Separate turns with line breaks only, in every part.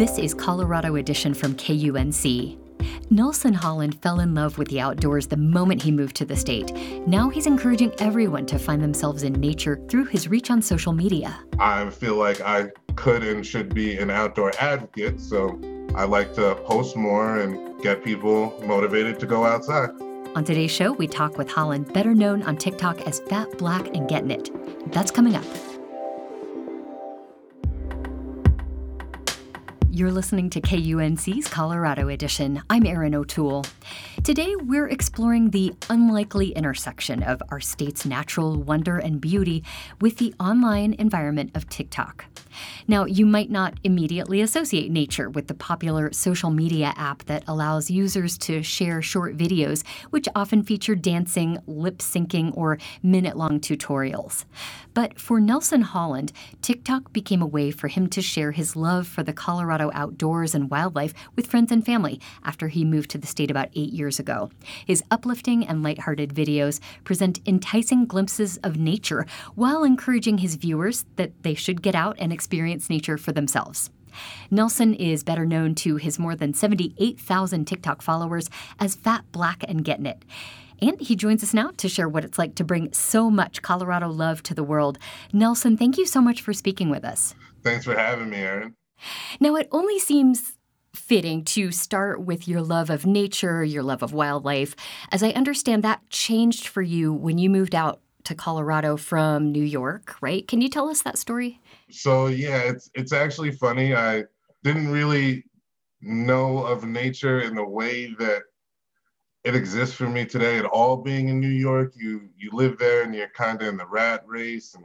This is Colorado Edition from KUNC. Nelson Holland fell in love with the outdoors the moment he moved to the state. Now he's encouraging everyone to find themselves in nature through his reach on social media.
I feel like I could and should be an outdoor advocate, so I like to post more and get people motivated to go outside.
On today's show, we talk with Holland, better known on TikTok as Fat Black and Getting It. That's coming up. You're listening to KUNC's Colorado Edition. I'm Erin O'Toole. Today, we're exploring the unlikely intersection of our state's natural wonder and beauty with the online environment of TikTok. Now, you might not immediately associate nature with the popular social media app that allows users to share short videos, which often feature dancing, lip syncing, or minute long tutorials. But for Nelson Holland, TikTok became a way for him to share his love for the Colorado outdoors and wildlife with friends and family after he moved to the state about eight years ago. His uplifting and lighthearted videos present enticing glimpses of nature while encouraging his viewers that they should get out and experience nature for themselves. Nelson is better known to his more than 78,000 TikTok followers as Fat Black and Getting It. And he joins us now to share what it's like to bring so much Colorado love to the world. Nelson, thank you so much for speaking with us.
Thanks for having me, Erin.
Now, it only seems fitting to start with your love of nature, your love of wildlife. As I understand, that changed for you when you moved out to Colorado from New York, right? Can you tell us that story?
So yeah, it's it's actually funny. I didn't really know of nature in the way that it exists for me today at all being in New York. You you live there and you're kind of in the rat race and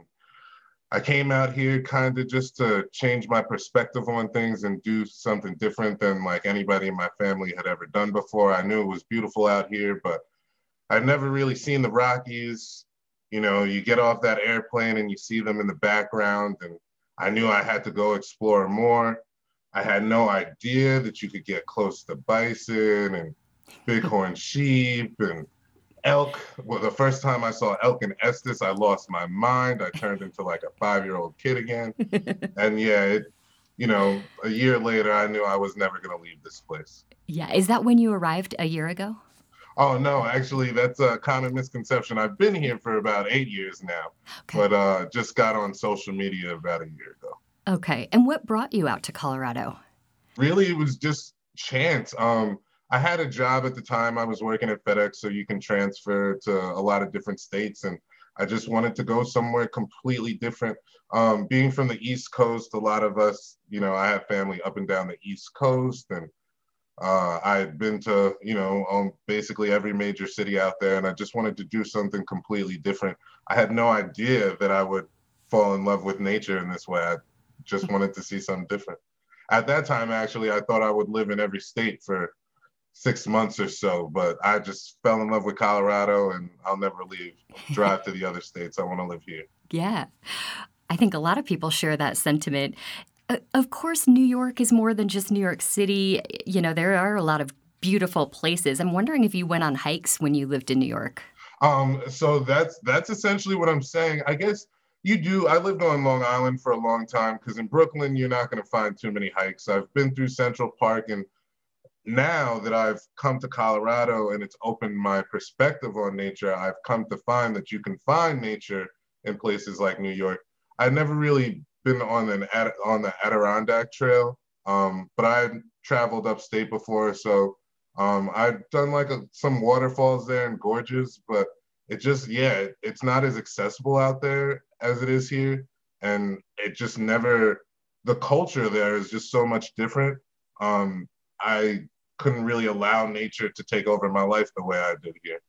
I came out here kind of just to change my perspective on things and do something different than like anybody in my family had ever done before. I knew it was beautiful out here, but I'd never really seen the Rockies you know, you get off that airplane and you see them in the background. And I knew I had to go explore more. I had no idea that you could get close to bison and bighorn sheep and elk. Well, the first time I saw elk in Estes, I lost my mind. I turned into like a five year old kid again. and yeah, it, you know, a year later, I knew I was never going to leave this place.
Yeah. Is that when you arrived a year ago?
Oh no, actually, that's a common misconception. I've been here for about eight years now, okay. but uh, just got on social media about a year ago.
Okay, and what brought you out to Colorado?
Really, it was just chance. Um, I had a job at the time. I was working at FedEx, so you can transfer to a lot of different states, and I just wanted to go somewhere completely different. Um, being from the East Coast, a lot of us, you know, I have family up and down the East Coast, and uh, I had been to, you know, um, basically every major city out there, and I just wanted to do something completely different. I had no idea that I would fall in love with nature in this way. I just wanted to see something different. At that time, actually, I thought I would live in every state for six months or so, but I just fell in love with Colorado, and I'll never leave. Drive to the other states. I want to live here.
Yeah. I think a lot of people share that sentiment. Of course, New York is more than just New York City. You know, there are a lot of beautiful places. I'm wondering if you went on hikes when you lived in New York.
Um, so that's that's essentially what I'm saying. I guess you do. I lived on Long Island for a long time because in Brooklyn you're not going to find too many hikes. I've been through Central Park, and now that I've come to Colorado and it's opened my perspective on nature, I've come to find that you can find nature in places like New York. I've never really been on an on the Adirondack Trail, um, but I've traveled upstate before, so um, I've done like a, some waterfalls there and gorges, but it just yeah, it's not as accessible out there as it is here, and it just never. The culture there is just so much different. Um, I couldn't really allow nature to take over my life the way I did here.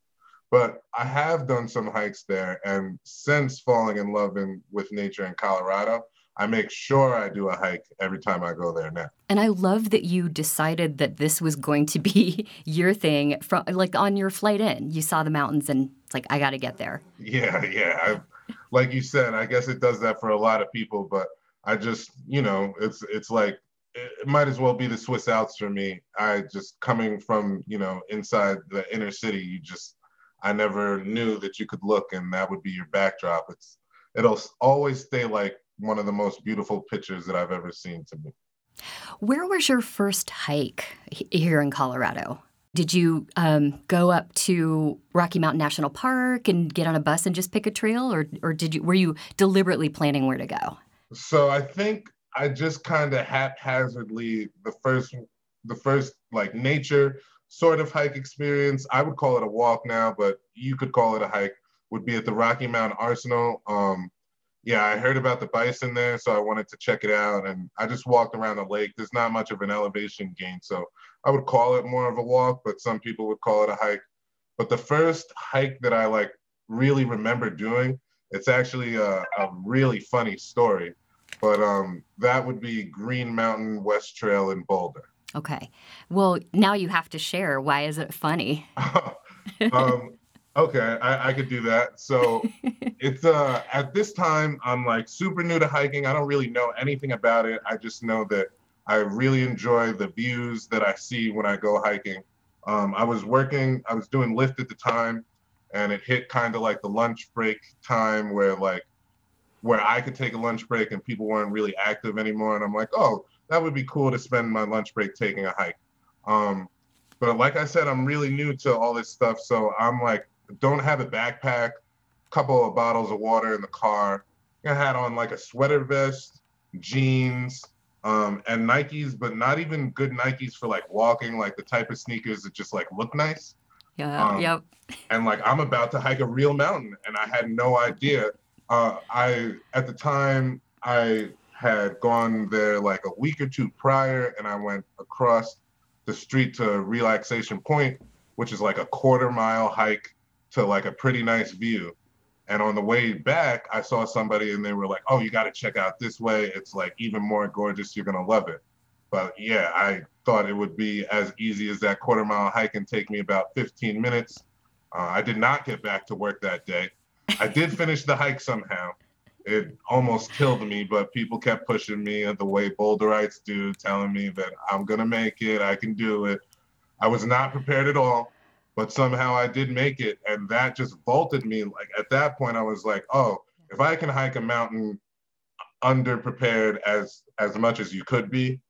But I have done some hikes there, and since falling in love in, with nature in Colorado, I make sure I do a hike every time I go there now.
And I love that you decided that this was going to be your thing from like on your flight in. You saw the mountains and it's like I got to get there.
Yeah, yeah. I, like you said, I guess it does that for a lot of people, but I just, you know, it's it's like it might as well be the Swiss Alps for me. I just coming from, you know, inside the inner city, you just I never knew that you could look and that would be your backdrop. It's it'll always stay like one of the most beautiful pictures that I've ever seen to me.
Where was your first hike here in Colorado? Did you um, go up to Rocky Mountain National Park and get on a bus and just pick a trail, or or did you were you deliberately planning where to go?
So I think I just kind of haphazardly the first the first like nature sort of hike experience. I would call it a walk now, but you could call it a hike. Would be at the Rocky Mountain Arsenal. Um, yeah, I heard about the bison there, so I wanted to check it out. And I just walked around the lake. There's not much of an elevation gain, so I would call it more of a walk, but some people would call it a hike. But the first hike that I like really remember doing, it's actually a, a really funny story. But um, that would be Green Mountain West Trail in Boulder.
Okay. Well, now you have to share. Why is it funny?
um, okay, I, I, could do that. So it's uh at this time I'm like super new to hiking. I don't really know anything about it. I just know that I really enjoy the views that I see when I go hiking. Um, I was working, I was doing Lyft at the time, and it hit kind of like the lunch break time where like where I could take a lunch break and people weren't really active anymore. And I'm like, oh, that would be cool to spend my lunch break taking a hike. Um, but like I said, I'm really new to all this stuff, so I'm like, don't have a backpack, couple of bottles of water in the car. I had on like a sweater vest, jeans, um, and Nikes, but not even good Nikes for like walking, like the type of sneakers that just like look nice.
Yeah. Um, yep.
And like I'm about to hike a real mountain, and I had no idea. Uh, I at the time I had gone there like a week or two prior, and I went across the street to Realization Point, which is like a quarter mile hike to like a pretty nice view. And on the way back, I saw somebody and they were like, oh, you got to check out this way. It's like even more gorgeous. You're to love it. But yeah, I thought it would be as easy as that quarter mile hike and take me about 15 minutes. Uh, I did not get back to work that day. I did finish the hike somehow. It almost killed me, but people kept pushing me the way Boulderites do, telling me that I'm going to make it, I can do it. I was not prepared at all but somehow I did make it, and that just vaulted me. Like at that point, I was like, oh, if I can hike a mountain underprepared as as much as you could be,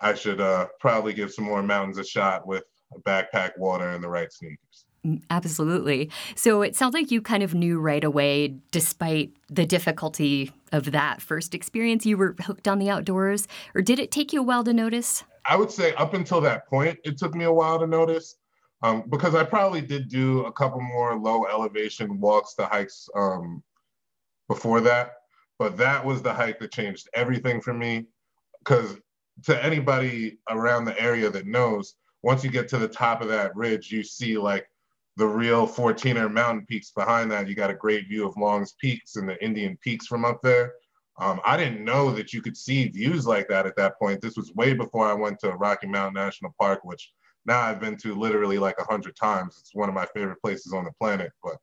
I should uh, probably give some more mountains a shot with a backpack, water, and the right sneakers.
Absolutely. So it sounds like you kind of knew right away, despite the difficulty of that first experience, you were hooked on the outdoors. Or did it take you a while to notice?
I would say up until that point, it took me a while to notice um, because I probably did do a couple more low elevation walks to hikes um, before that, but that was the hike that changed everything for me. Because to anybody around the area that knows, once you get to the top of that ridge, you see like the real 14er mountain peaks behind that. You got a great view of Long's Peaks and the Indian Peaks from up there. Um, I didn't know that you could see views like that at that point. This was way before I went to Rocky Mountain National Park, which now I've been to literally like a hundred times. It's one of my favorite places on the planet. But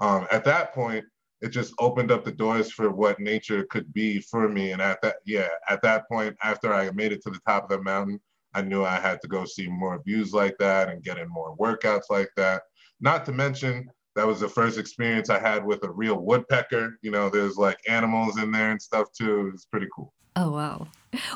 um, at that point, it just opened up the doors for what nature could be for me. And at that, yeah, at that point, after I made it to the top of the mountain, I knew I had to go see more views like that and get in more workouts like that. Not to mention, that was the first experience I had with a real woodpecker. You know, there's like animals in there and stuff too. It's pretty cool.
Oh, wow.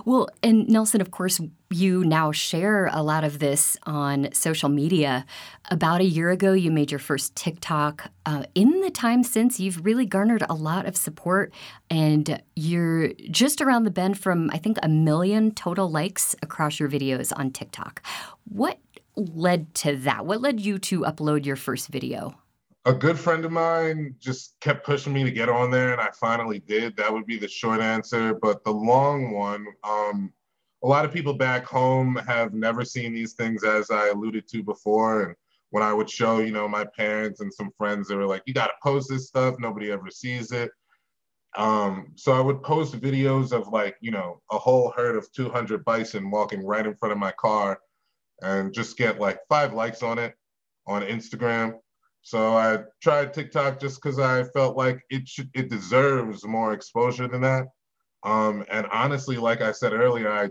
Well, and Nelson, of course, you now share a lot of this on social media. About a year ago, you made your first TikTok. Uh, in the time since, you've really garnered a lot of support, and you're just around the bend from, I think, a million total likes across your videos on TikTok. What led to that? What led you to upload your first video?
a good friend of mine just kept pushing me to get on there and i finally did that would be the short answer but the long one um, a lot of people back home have never seen these things as i alluded to before and when i would show you know my parents and some friends they were like you got to post this stuff nobody ever sees it um, so i would post videos of like you know a whole herd of 200 bison walking right in front of my car and just get like five likes on it on instagram so I tried TikTok just because I felt like it should it deserves more exposure than that. Um, and honestly, like I said earlier, I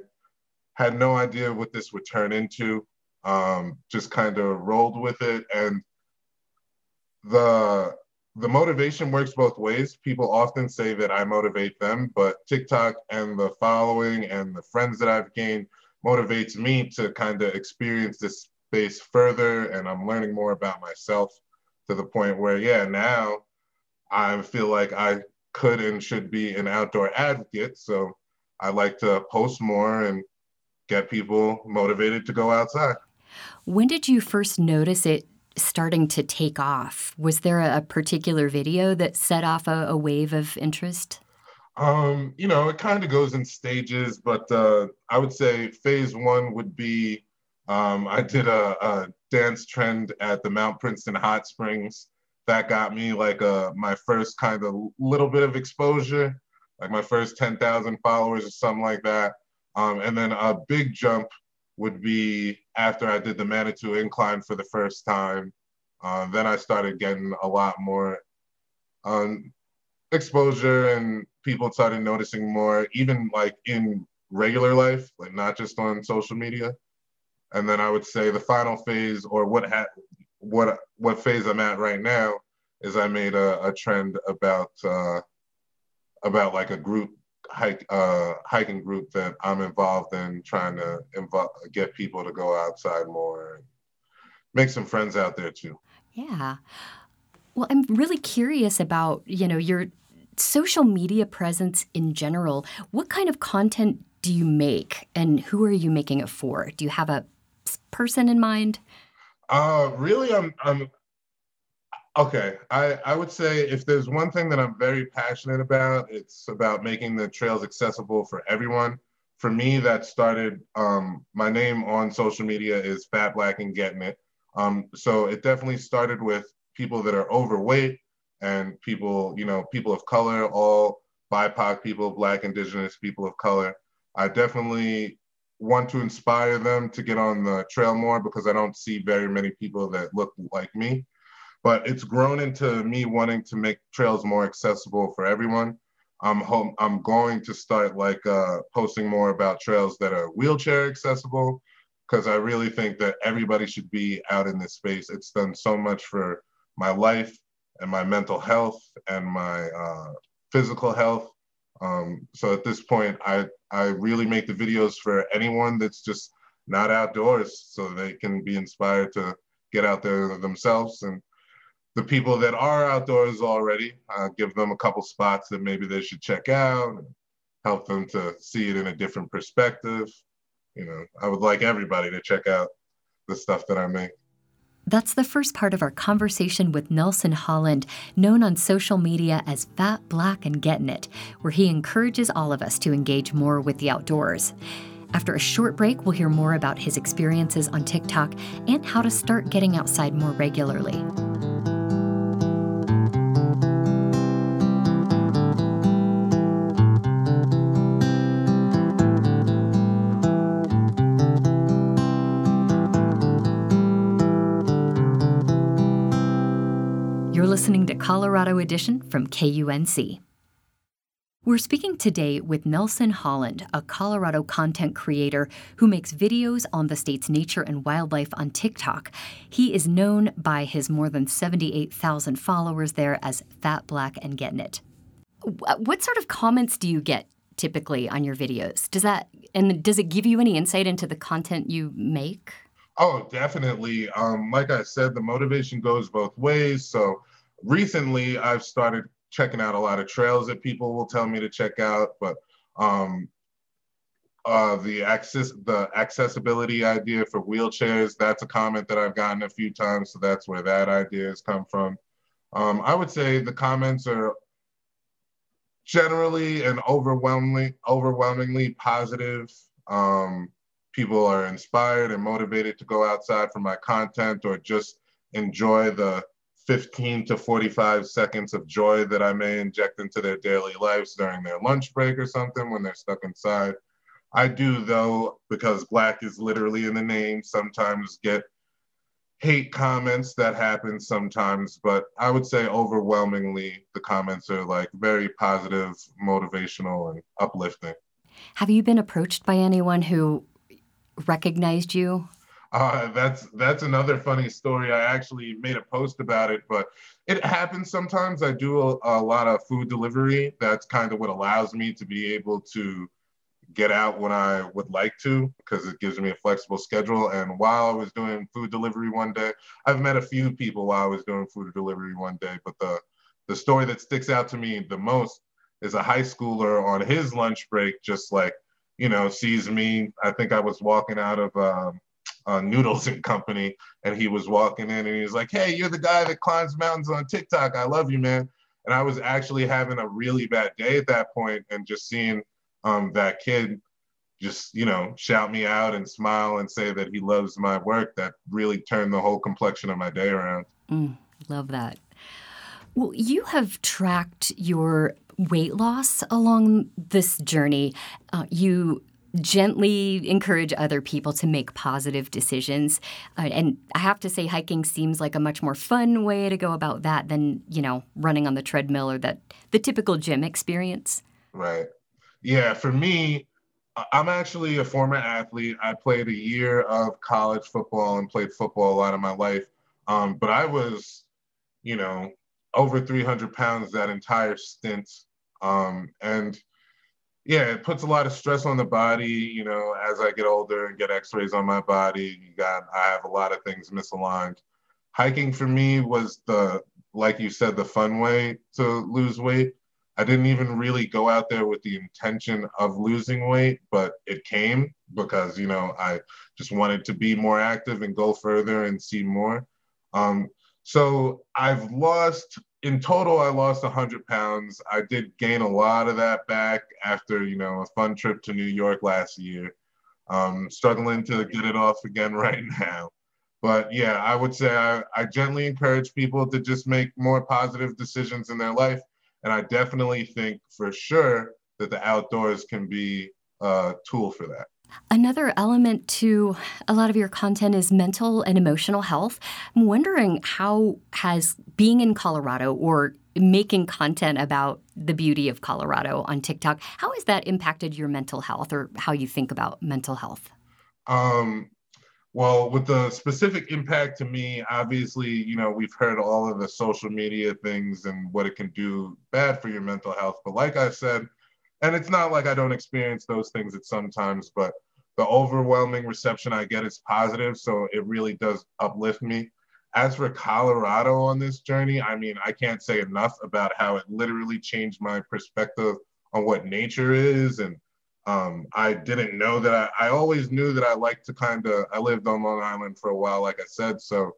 had no idea what this would turn into. Um, just kind of rolled with it, and the the motivation works both ways. People often say that I motivate them, but TikTok and the following and the friends that I've gained motivates me to kind of experience this space further. And I'm learning more about myself to the point where, yeah, now I feel like I could and should be an outdoor advocate. So I like to post more and get people motivated to go outside.
When did you first notice it starting to take off? Was there a particular video that set off a, a wave of interest?
Um, you know, it kind of goes in stages, but uh, I would say phase one would be um, I did a, a, dance trend at the Mount Princeton Hot Springs. That got me like uh, my first kind of little bit of exposure, like my first 10,000 followers or something like that. Um, and then a big jump would be after I did the Manitou Incline for the first time. Uh, then I started getting a lot more um, exposure and people started noticing more, even like in regular life, like not just on social media. And then I would say the final phase, or what ha- what what phase I'm at right now, is I made a, a trend about uh, about like a group hike uh, hiking group that I'm involved in, trying to invo- get people to go outside more and make some friends out there too.
Yeah. Well, I'm really curious about you know your social media presence in general. What kind of content do you make, and who are you making it for? Do you have a person in mind?
Uh, really, I'm I'm Okay, I, I would say if there's one thing that I'm very passionate about, it's about making the trails accessible for everyone. For me, that started, um, my name on social media is Fat Black and Getting It. Um, so it definitely started with people that are overweight and people, you know, people of color, all BIPOC people, Black, Indigenous people of color. I definitely want to inspire them to get on the trail more because I don't see very many people that look like me but it's grown into me wanting to make trails more accessible for everyone. I'm home, I'm going to start like uh, posting more about trails that are wheelchair accessible because I really think that everybody should be out in this space. It's done so much for my life and my mental health and my uh, physical health. Um, so at this point, I I really make the videos for anyone that's just not outdoors, so they can be inspired to get out there themselves and the people that are outdoors already, uh, give them a couple spots that maybe they should check out help them to see it in a different perspective. You know, I would like everybody to check out the stuff that I make.
That's the first part of our conversation with Nelson Holland, known on social media as Fat Black and Gettin' It, where he encourages all of us to engage more with the outdoors. After a short break, we'll hear more about his experiences on TikTok and how to start getting outside more regularly. Colorado Edition from KUNC. We're speaking today with Nelson Holland, a Colorado content creator who makes videos on the state's nature and wildlife on TikTok. He is known by his more than 78,000 followers there as Fat Black and Getting It. What sort of comments do you get typically on your videos? Does that and does it give you any insight into the content you make?
Oh, definitely. Um, like I said, the motivation goes both ways. So recently I've started checking out a lot of trails that people will tell me to check out, but um, uh, the access the accessibility idea for wheelchairs that's a comment that I've gotten a few times, so that's where that idea has come from. Um, I would say the comments are generally and overwhelmingly overwhelmingly positive. Um, people are inspired and motivated to go outside for my content or just enjoy the 15 to 45 seconds of joy that I may inject into their daily lives during their lunch break or something when they're stuck inside. I do, though, because black is literally in the name, sometimes get hate comments that happen sometimes, but I would say overwhelmingly the comments are like very positive, motivational, and uplifting.
Have you been approached by anyone who recognized you?
Uh, that's that's another funny story. I actually made a post about it, but it happens sometimes. I do a, a lot of food delivery. That's kind of what allows me to be able to get out when I would like to because it gives me a flexible schedule. And while I was doing food delivery one day, I've met a few people while I was doing food delivery one day. But the the story that sticks out to me the most is a high schooler on his lunch break, just like you know, sees me. I think I was walking out of um, uh, Noodles and Company, and he was walking in, and he was like, "Hey, you're the guy that climbs mountains on TikTok. I love you, man." And I was actually having a really bad day at that point, and just seeing um, that kid just you know shout me out and smile and say that he loves my work that really turned the whole complexion of my day around
mm, love that well you have tracked your weight loss along this journey uh, you gently encourage other people to make positive decisions. Uh, and I have to say, hiking seems like a much more fun way to go about that than, you know, running on the treadmill or that the typical gym experience.
Right. Yeah. For me, I'm actually a former athlete. I played a year of college football and played football a lot of my life. Um, but I was, you know, over 300 pounds that entire stint. Um, and yeah, it puts a lot of stress on the body. You know, as I get older and get X-rays on my body, you got I have a lot of things misaligned. Hiking for me was the like you said the fun way to lose weight. I didn't even really go out there with the intention of losing weight, but it came because you know I just wanted to be more active and go further and see more. Um, so I've lost in total, I lost 100 pounds. I did gain a lot of that back after, you know, a fun trip to New York last year. Um, struggling to get it off again right now. But yeah, I would say I, I gently encourage people to just make more positive decisions in their life. And I definitely think for sure that the outdoors can be a tool for that.
Another element to a lot of your content is mental and emotional health. I'm wondering how has being in Colorado or making content about the beauty of Colorado on TikTok, how has that impacted your mental health or how you think about mental health?
Um, well, with the specific impact to me, obviously, you know, we've heard all of the social media things and what it can do bad for your mental health. But like I said, and it's not like I don't experience those things at sometimes, but the overwhelming reception I get is positive. So it really does uplift me. As for Colorado on this journey, I mean, I can't say enough about how it literally changed my perspective on what nature is. And um, I didn't know that I, I always knew that I like to kind of, I lived on Long Island for a while, like I said. So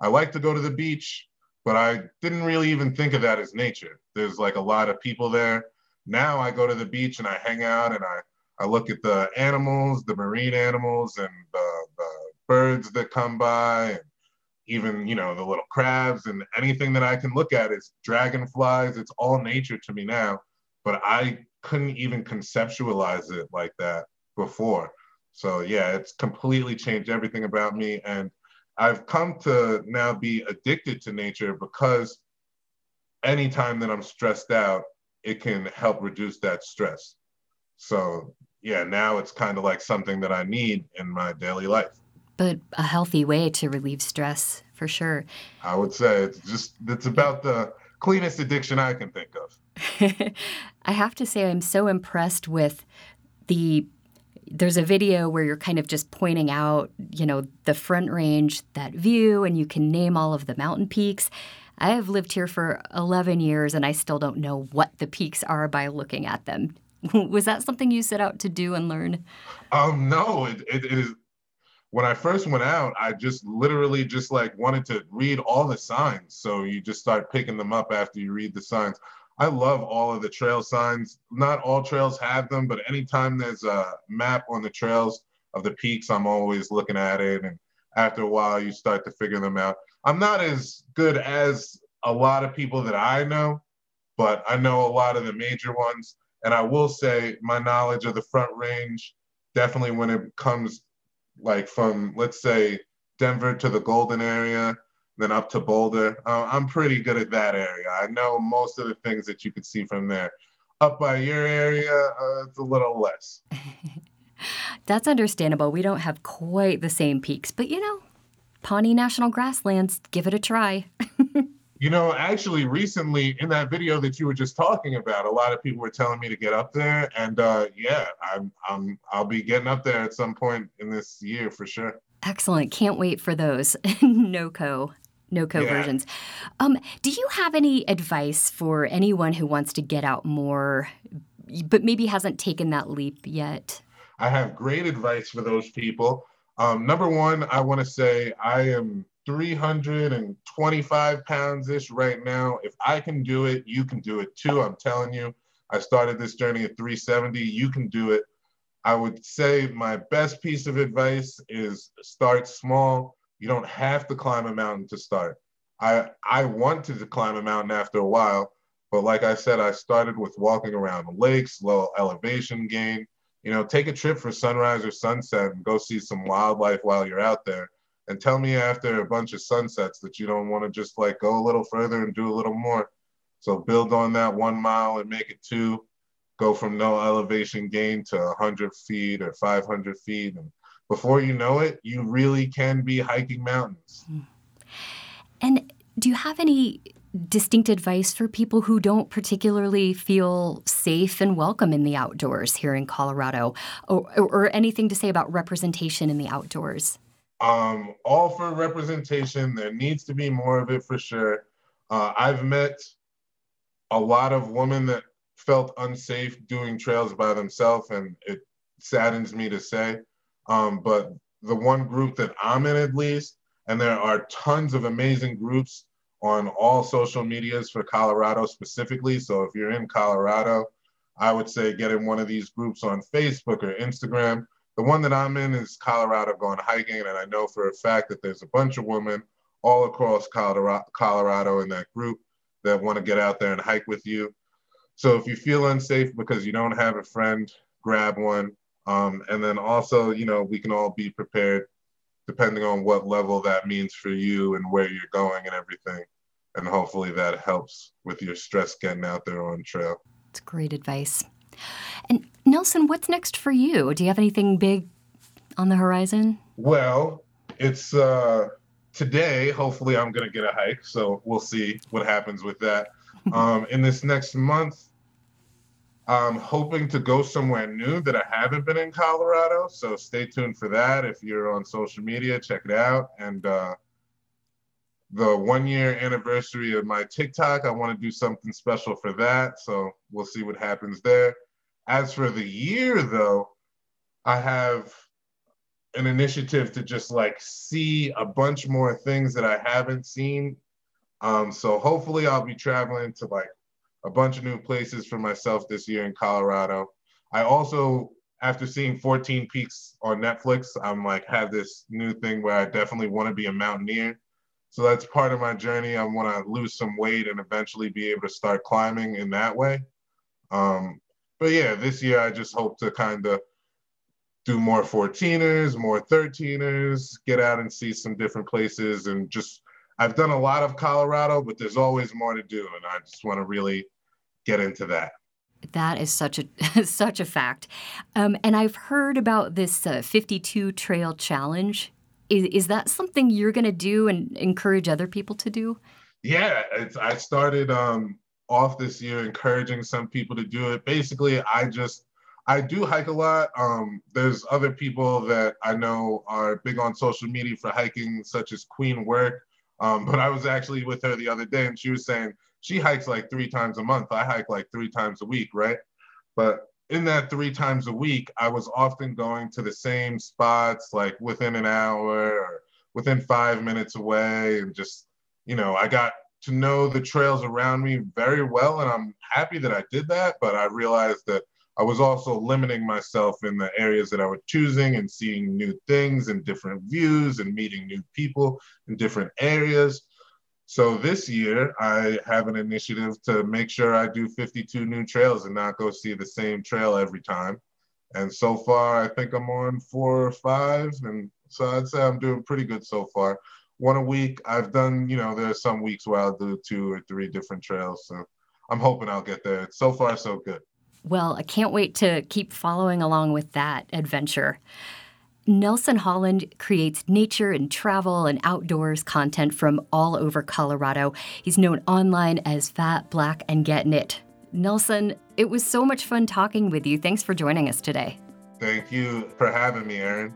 I like to go to the beach, but I didn't really even think of that as nature. There's like a lot of people there now I go to the beach and I hang out and I, I look at the animals, the marine animals and the, the birds that come by and even, you know, the little crabs and anything that I can look at is dragonflies. It's all nature to me now, but I couldn't even conceptualize it like that before. So yeah, it's completely changed everything about me. And I've come to now be addicted to nature because anytime that I'm stressed out, it can help reduce that stress. So yeah, now it's kind of like something that I need in my daily life.
But a healthy way to relieve stress for sure.
I would say it's just it's about the cleanest addiction I can think of.
I have to say I'm so impressed with the there's a video where you're kind of just pointing out, you know, the front range, that view, and you can name all of the mountain peaks. I have lived here for 11 years and I still don't know what the peaks are by looking at them. Was that something you set out to do and learn?
Um, no, it, it, it is. When I first went out, I just literally just like wanted to read all the signs. So you just start picking them up after you read the signs. I love all of the trail signs. Not all trails have them, but anytime there's a map on the trails of the peaks, I'm always looking at it. And after a while, you start to figure them out. I'm not as good as a lot of people that I know, but I know a lot of the major ones. And I will say my knowledge of the front range, definitely when it comes like from, let's say, Denver to the Golden area, then up to Boulder, uh, I'm pretty good at that area. I know most of the things that you could see from there. Up by your area, uh, it's a little less.
That's understandable. We don't have quite the same peaks, but you know, Pawnee National Grasslands, give it a try.
you know, actually, recently in that video that you were just talking about, a lot of people were telling me to get up there, and uh, yeah, I'm, I'm, I'll be getting up there at some point in this year for sure.
Excellent. Can't wait for those. NOCO. NOCO yeah. versions. Um, do you have any advice for anyone who wants to get out more, but maybe hasn't taken that leap yet?
I have great advice for those people. Um, number one, I want to say I am 325 pounds ish right now. If I can do it, you can do it too. I'm telling you, I started this journey at 370. You can do it. I would say my best piece of advice is start small. You don't have to climb a mountain to start. I I wanted to climb a mountain after a while, but like I said, I started with walking around the lakes, low elevation gain. You know, take a trip for sunrise or sunset and go see some wildlife while you're out there. And tell me after a bunch of sunsets that you don't want to just like go a little further and do a little more. So build on that one mile and make it two go from no elevation gain to 100 feet or 500 feet. And before you know it, you really can be hiking mountains.
And do you have any distinct advice for people who don't particularly feel safe and welcome in the outdoors here in Colorado, or, or anything to say about representation in the outdoors?
Um, all for representation. There needs to be more of it for sure. Uh, I've met a lot of women that felt unsafe doing trails by themselves, and it saddens me to say. Um, but the one group that I'm in, at least, and there are tons of amazing groups on all social medias for Colorado specifically. So if you're in Colorado, I would say get in one of these groups on Facebook or Instagram. The one that I'm in is Colorado Going Hiking, and I know for a fact that there's a bunch of women all across Colorado, Colorado in that group that want to get out there and hike with you. So if you feel unsafe because you don't have a friend, grab one. Um, and then also, you know, we can all be prepared depending on what level that means for you and where you're going and everything. And hopefully that helps with your stress getting out there on trail.
It's great advice. And Nelson, what's next for you? Do you have anything big on the horizon?
Well, it's uh, today. Hopefully, I'm going to get a hike. So we'll see what happens with that. Um, in this next month, I'm hoping to go somewhere new that I haven't been in Colorado. So stay tuned for that. If you're on social media, check it out. And uh, the one year anniversary of my TikTok, I want to do something special for that. So we'll see what happens there. As for the year, though, I have an initiative to just like see a bunch more things that I haven't seen. Um, so hopefully, I'll be traveling to like a bunch of new places for myself this year in Colorado. I also, after seeing 14 Peaks on Netflix, I'm like, have this new thing where I definitely want to be a mountaineer. So that's part of my journey. I want to lose some weight and eventually be able to start climbing in that way. Um, but yeah, this year I just hope to kind of do more 14ers, more 13ers, get out and see some different places and just I've done a lot of Colorado, but there's always more to do, and I just want to really get into that.
That is such a such a fact, um, and I've heard about this uh, 52 Trail Challenge. Is, is that something you're going to do and encourage other people to do?
Yeah, I started um, off this year encouraging some people to do it. Basically, I just I do hike a lot. Um, there's other people that I know are big on social media for hiking, such as Queen Work. Um, but I was actually with her the other day, and she was saying she hikes like three times a month. I hike like three times a week, right? But in that three times a week, I was often going to the same spots, like within an hour or within five minutes away. And just, you know, I got to know the trails around me very well. And I'm happy that I did that. But I realized that I was also limiting myself in the areas that I was choosing and seeing new things and different views and meeting new people in different areas. So this year, I have an initiative to make sure I do 52 new trails and not go see the same trail every time. And so far, I think I'm on four or five. And so I'd say I'm doing pretty good so far. One a week. I've done, you know, there are some weeks where I'll do two or three different trails. So I'm hoping I'll get there. So far, so good.
Well, I can't wait to keep following along with that adventure. Nelson Holland creates nature and travel and outdoors content from all over Colorado. He's known online as Fat, Black, and Getting It. Nelson, it was so much fun talking with you. Thanks for joining us today.
Thank you for having me, Erin.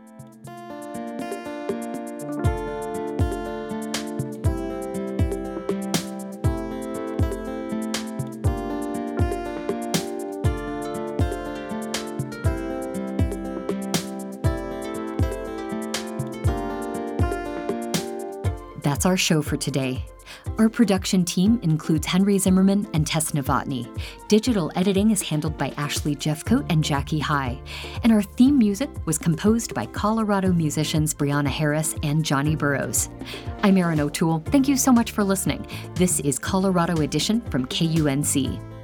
That's our show for today. Our production team includes Henry Zimmerman and Tess Novotny. Digital editing is handled by Ashley Jeffcoat and Jackie High. And our theme music was composed by Colorado musicians Brianna Harris and Johnny Burrows. I'm Erin O'Toole. Thank you so much for listening. This is Colorado Edition from KUNC.